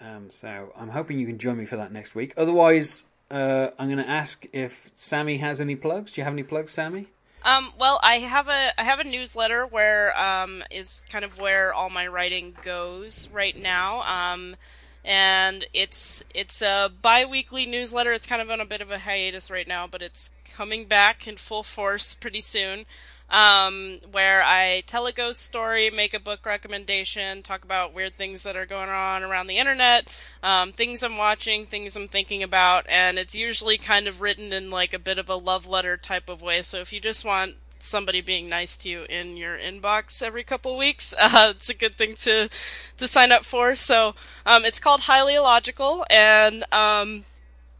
Um, so I'm hoping you can join me for that next week. Otherwise, uh, I'm going to ask if Sammy has any plugs. Do you have any plugs, Sammy? Um, well, I have a I have a newsletter where um, is kind of where all my writing goes right now. Um, and it's it's a bi-weekly newsletter. It's kind of on a bit of a hiatus right now, but it's coming back in full force pretty soon. Um, where I tell a ghost story, make a book recommendation, talk about weird things that are going on around the internet, um, things I'm watching, things I'm thinking about, and it's usually kind of written in like a bit of a love letter type of way. So if you just want somebody being nice to you in your inbox every couple weeks, uh, it's a good thing to to sign up for. So um, it's called Highly Illogical, and um,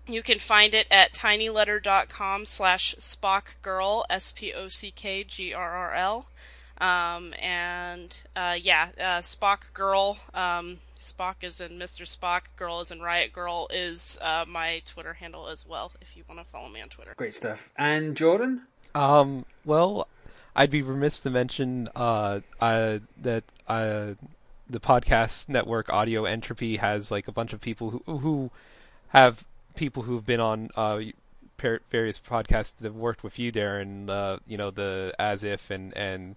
you can find it at tinyletter.com slash spockgrrl, S-P-O-C-K-G-R-R-L. Um, and, uh, yeah, uh, Spock Girl, um, Spock is in Mr. Spock, Girl is in Riot Girl is, uh, my Twitter handle as well, if you want to follow me on Twitter. Great stuff. And Jordan? Um, well, I'd be remiss to mention uh, uh, that uh, the podcast network Audio Entropy has like a bunch of people who who have people who've been on uh, various podcasts that have worked with you, Darren. Uh, you know the As If and and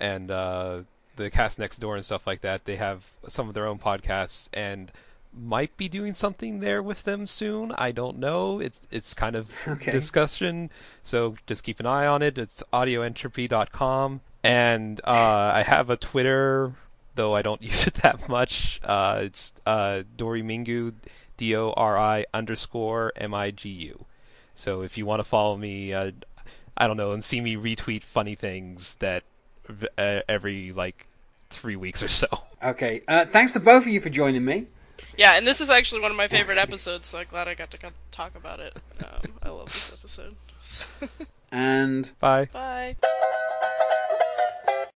and uh, the Cast Next Door and stuff like that. They have some of their own podcasts and might be doing something there with them soon. I don't know. It's it's kind of Okay. discussion, so just keep an eye on it. It's audioentropy.com, and uh, I have a Twitter, though I don't use it that much. Uh, it's uh, Dori Mingu, D O R I underscore M I G U. So if you want to follow me, uh, I don't know, and see me retweet funny things that uh, every like three weeks or so. Okay. Uh, thanks to both of you for joining me. Yeah, and this is actually one of my favorite episodes, so I'm glad I got to come talk about it. Um, I love this episode. And bye. Bye.